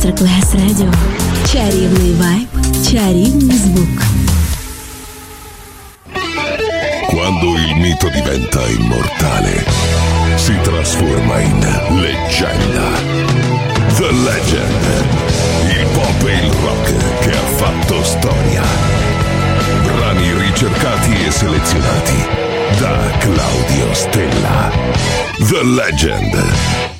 Masterclass Radio. Чарівний вайб, чарівний звук. Quando il mito diventa immortale, si trasforma in leggenda. The Legend. Il pop e il rock che ha fatto storia. Brani ricercati e selezionati da Claudio Stella. The Legend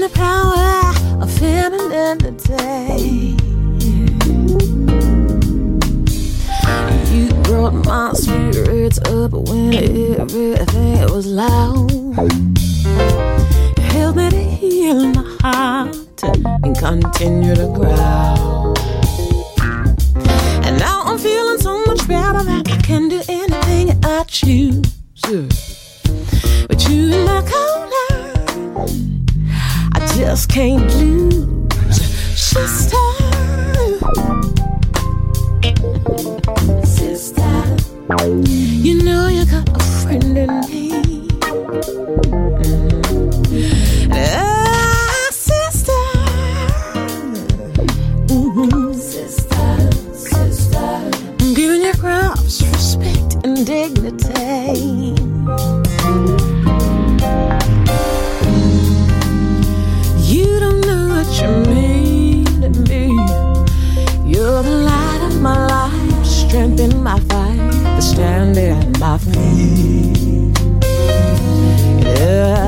The power of femininity. You brought my spirits up when everything was low. Help me to heal my heart and continue to grow. And now I'm feeling so much better that I can do anything I choose. But you in my I just can't lose. Sister, sister, you know you got a friend in me. Ah, sister, Mhm. sister, sister, I'm giving props, respect, and dignity. Standing at my feet. Yeah,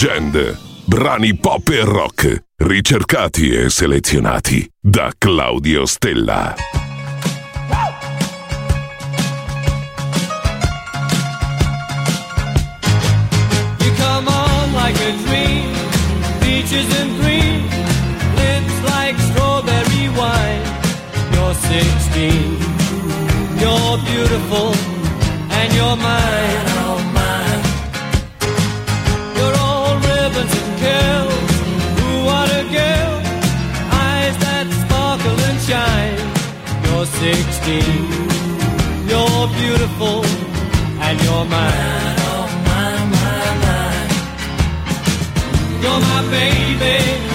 Legend. Brani pop e rock, ricercati e selezionati da Claudio Stella. You come on like a dream, peaches and cream, lips like strawberry wine. You're 16, you're beautiful, and you're mine. 16, you're beautiful, and you're mine. You're my baby,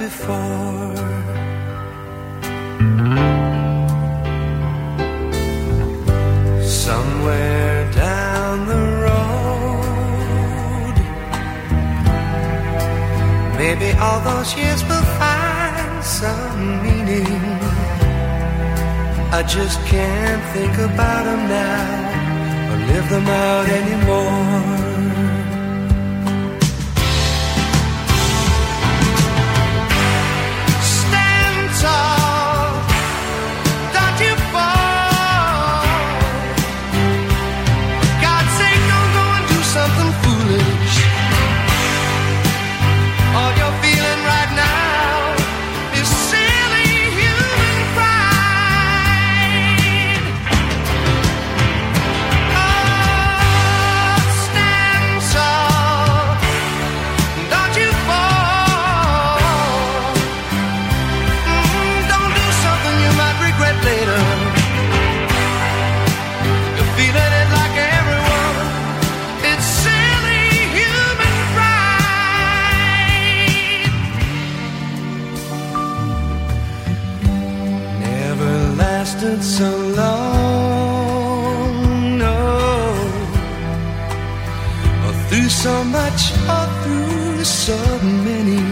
before. Somewhere down the road, maybe all those years will find some meaning. I just can't think about them now or live them out anymore. So many.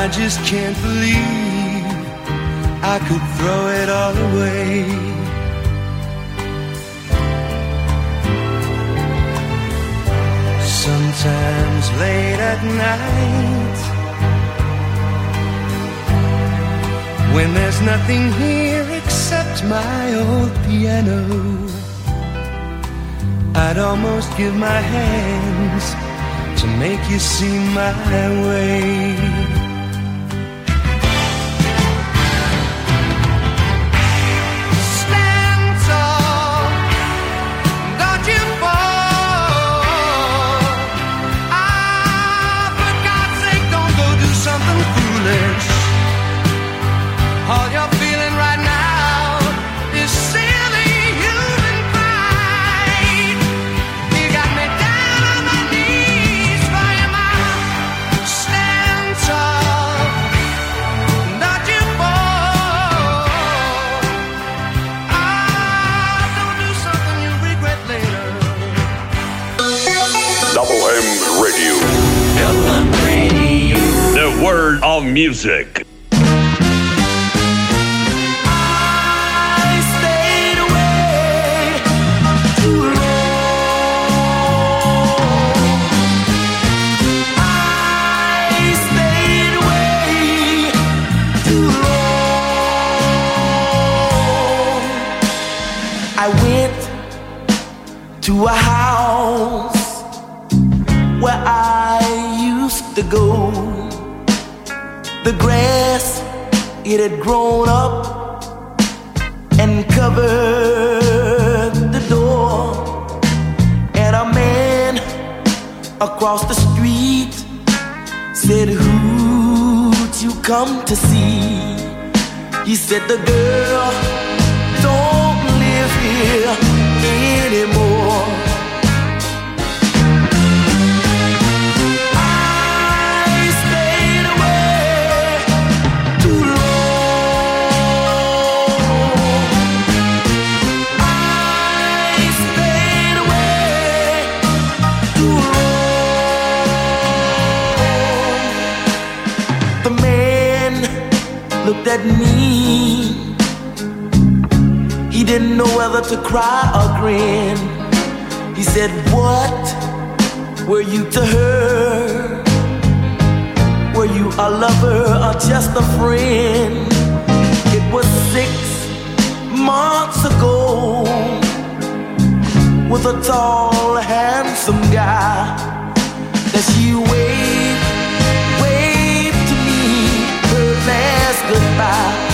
I just can't believe I could throw it all away. Sometimes late at night, when there's nothing here except my old piano, I'd almost give my hands make you see my way. Music. It had grown up and covered the door. And a man across the street said, Who'd you come to see? He said, The girl don't live here to cry or grin. He said, What were you to her? Were you a lover or just a friend? It was six months ago with a tall, handsome guy that she waved, waved to me her last goodbye.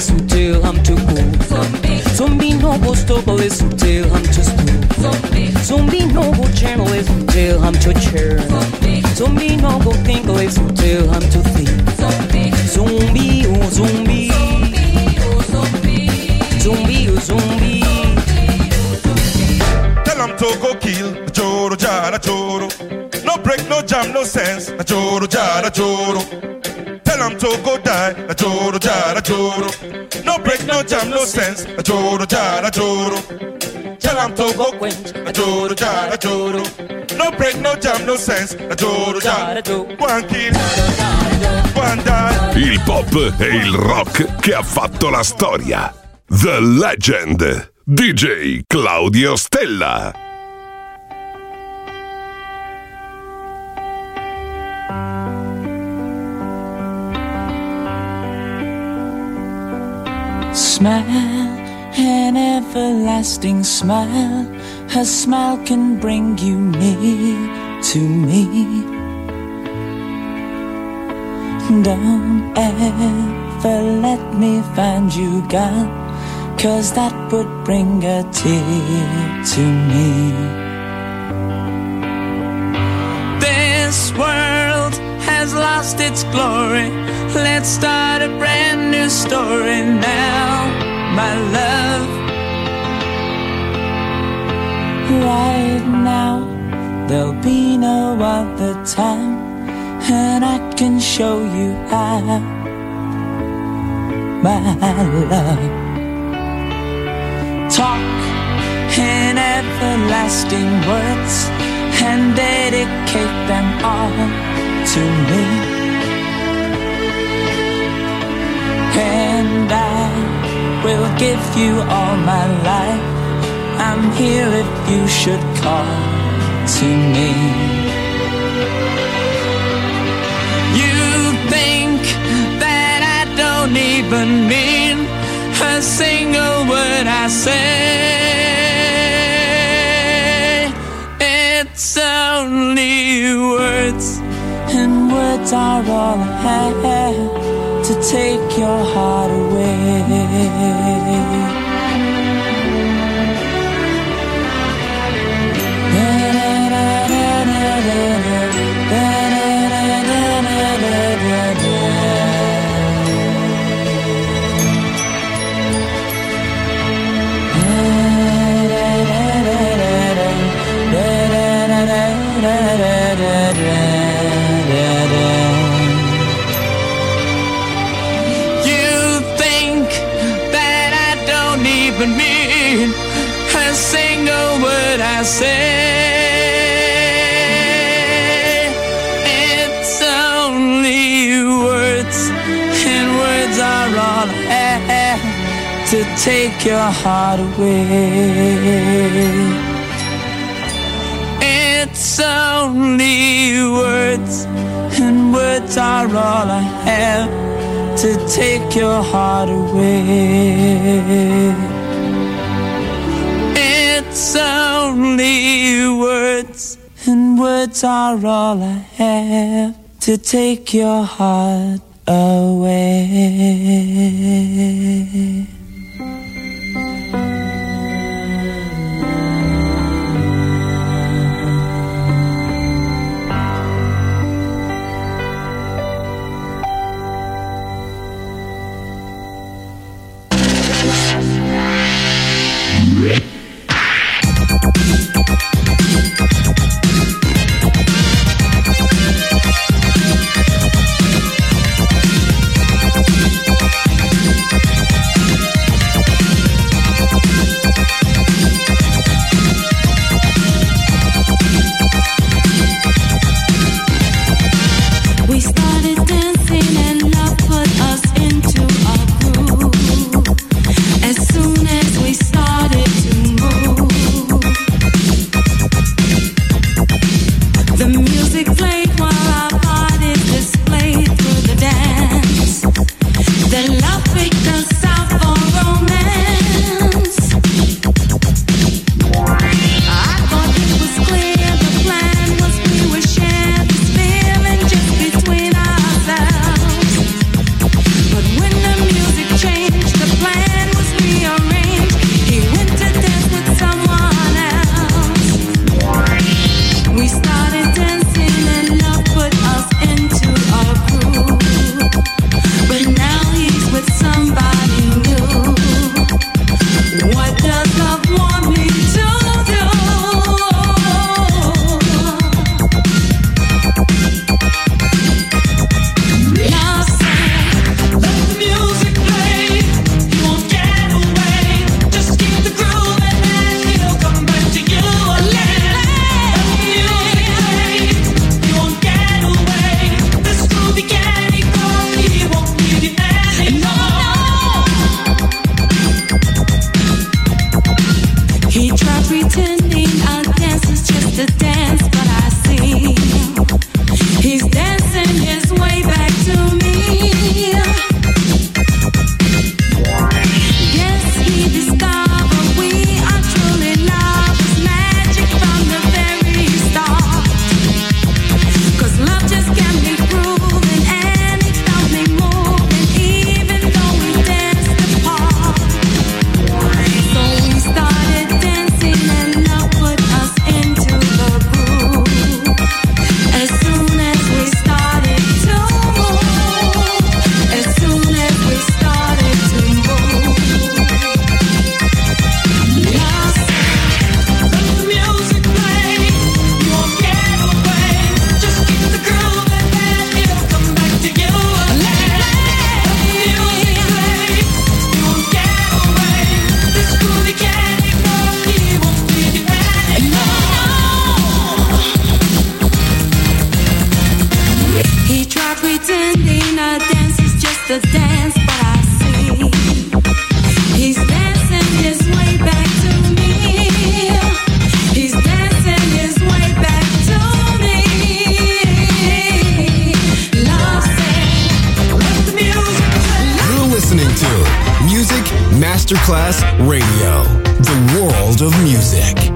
Go. zombie, Zombie no go stop stop. zombie, Zombie no go channel churn. zombie, Zombie no go think to think. zombie, oh zombie, zombie, zombie, oh zombie. Tell him to go kill Joro Jara Joro. No break, no jam, no sense. Joro Jara Joro. Him to go die. Joro Jara Joro. No break, no jam, no sense. Joro Jara Joro. Tell him to go quench. Joro Jara Joro. No break, no jam, no sense. Joro Jara Joro. Go and kill. and die. Il pop e il rock che ha fatto la storia. The Legend. DJ Claudio Stella. Smile, an everlasting smile. A smile can bring you near to me. Don't ever let me find you gone, cause that would bring a tear to me. This world has lost its glory. Let's start a brand new story now, my love. Right now, there'll be no other time, and I can show you how, my love. Talk in everlasting words and dedicate them all to me. And I will give you all my life. I'm here if you should call to me. You think that I don't even mean a single word I say. It's only words, words are all I have to take your heart away. Mean a single word I say. It's only words, and words are all I have to take your heart away. It's only words, and words are all I have to take your heart away. Words, and words are all I have to take your heart away. Of music.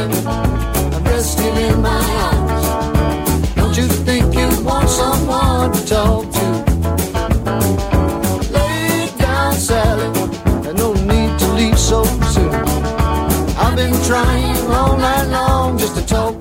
I'm resting in my arms. Don't you think you want someone to talk to? Lay down, Sally, and no need to leave so soon. I've been trying all night long just to talk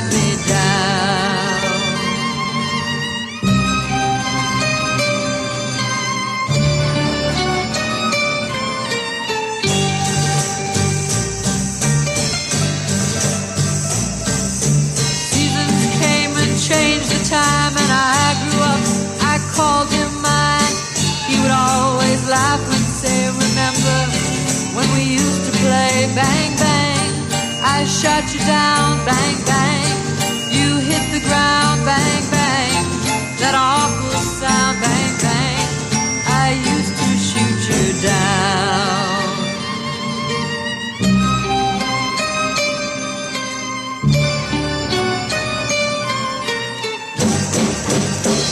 bowed me down. Seasons came and changed the time, and I grew up. I called him mine. He would always laugh and say, Remember when we used to play bang bang? I shut you down, bang bang ground, bang, bang, that awful sound, bang, bang, I used to shoot you down.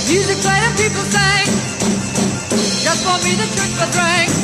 Music played and people sang, just for me the trick I drank.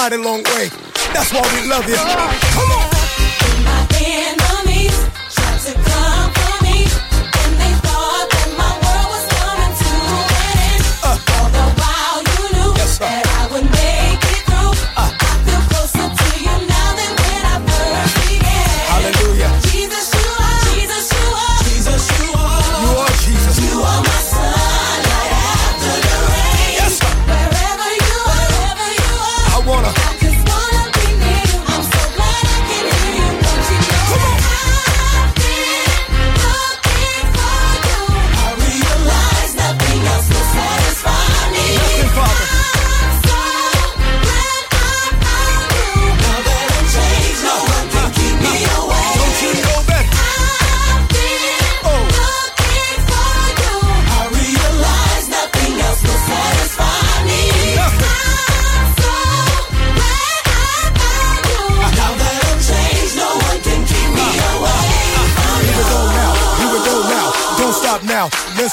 mighty long way. That's why we love you. Come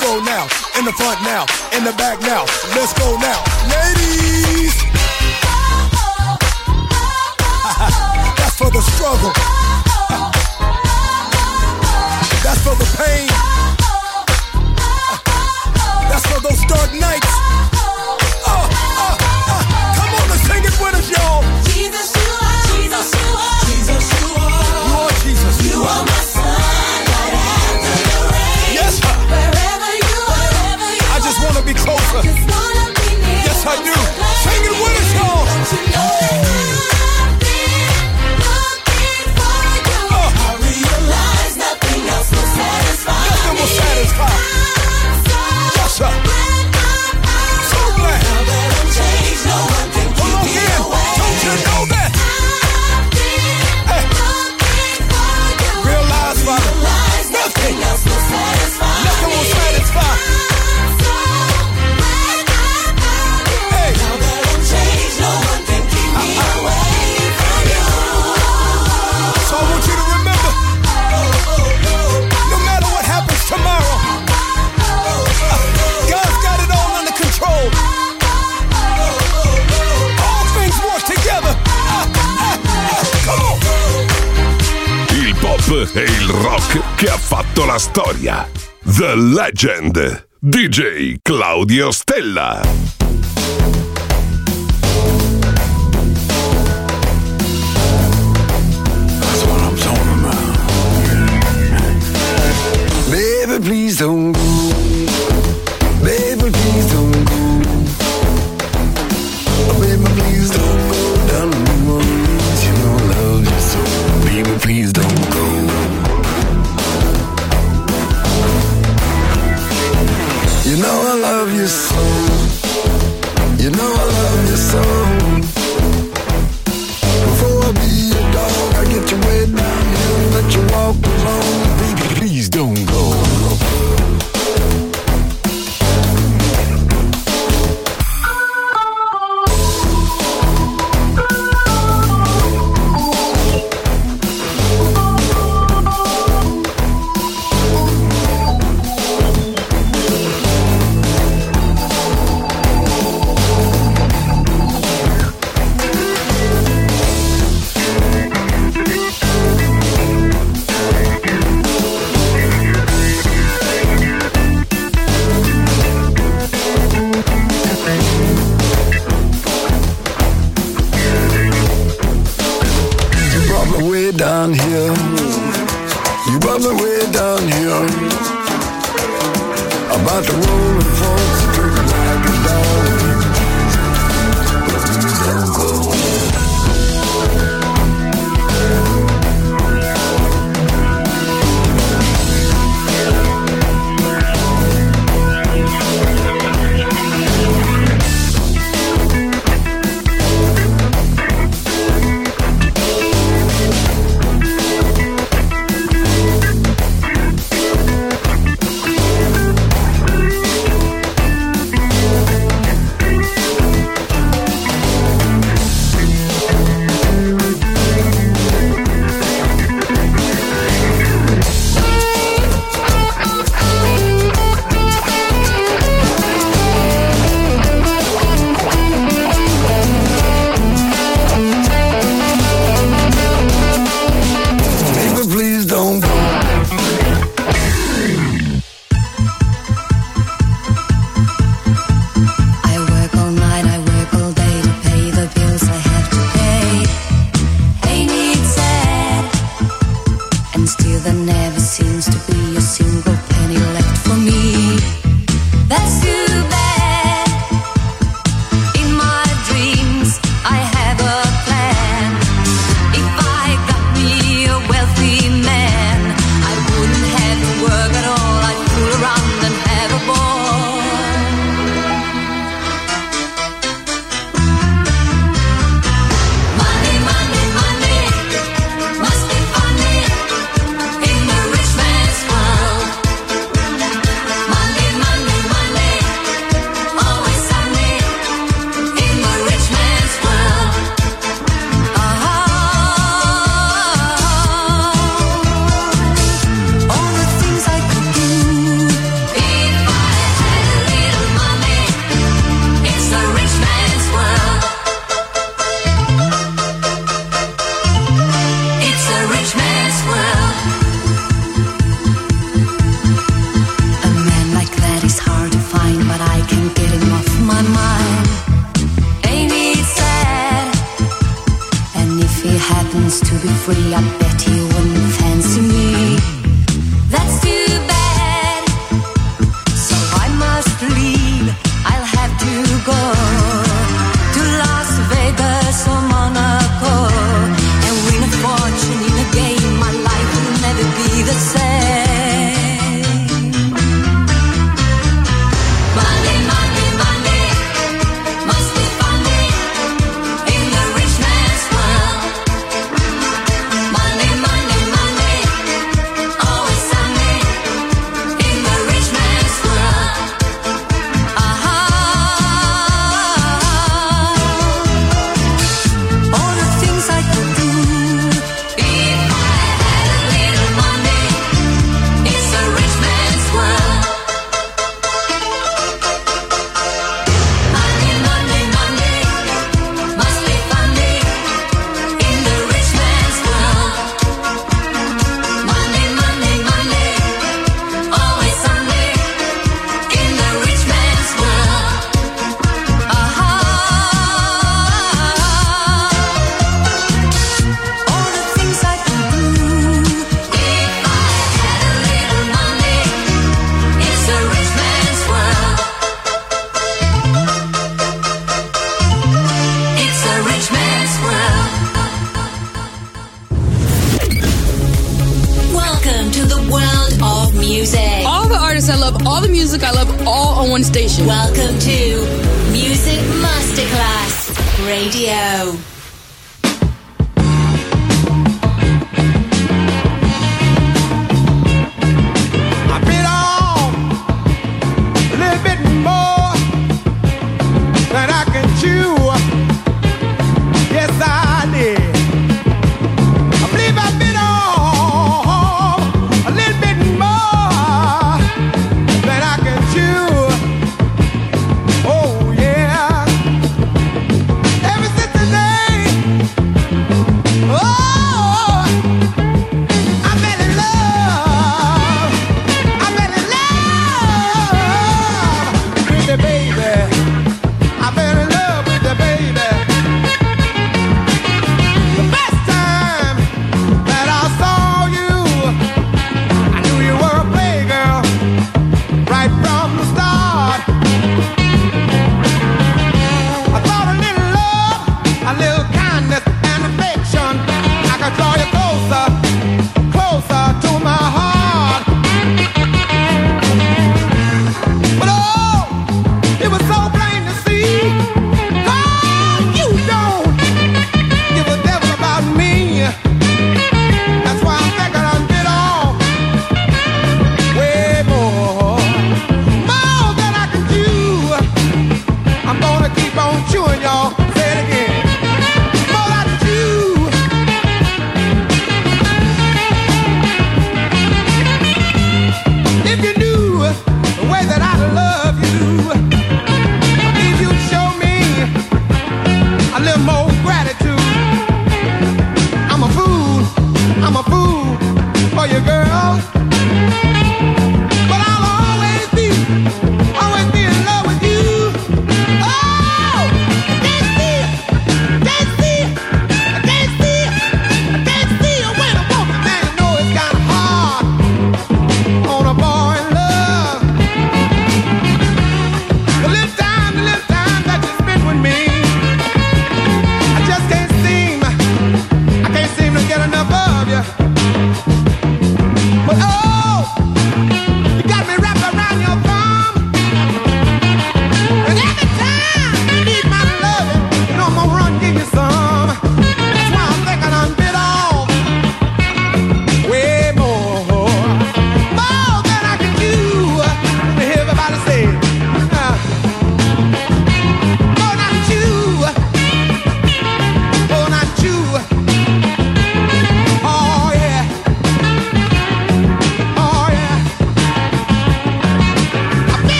go now. In the front now, in the back now. Let's go now. Ladies! That's for the struggle. That's for the pain. That's for those dark nights. Uh, uh, uh. Come on let's sing it with us, y'all. Jesus, you are. Jesus, you are. e il rock che ha fatto la storia. The Legend. DJ Claudio Stella. please don't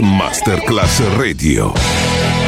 Masterclass Radio.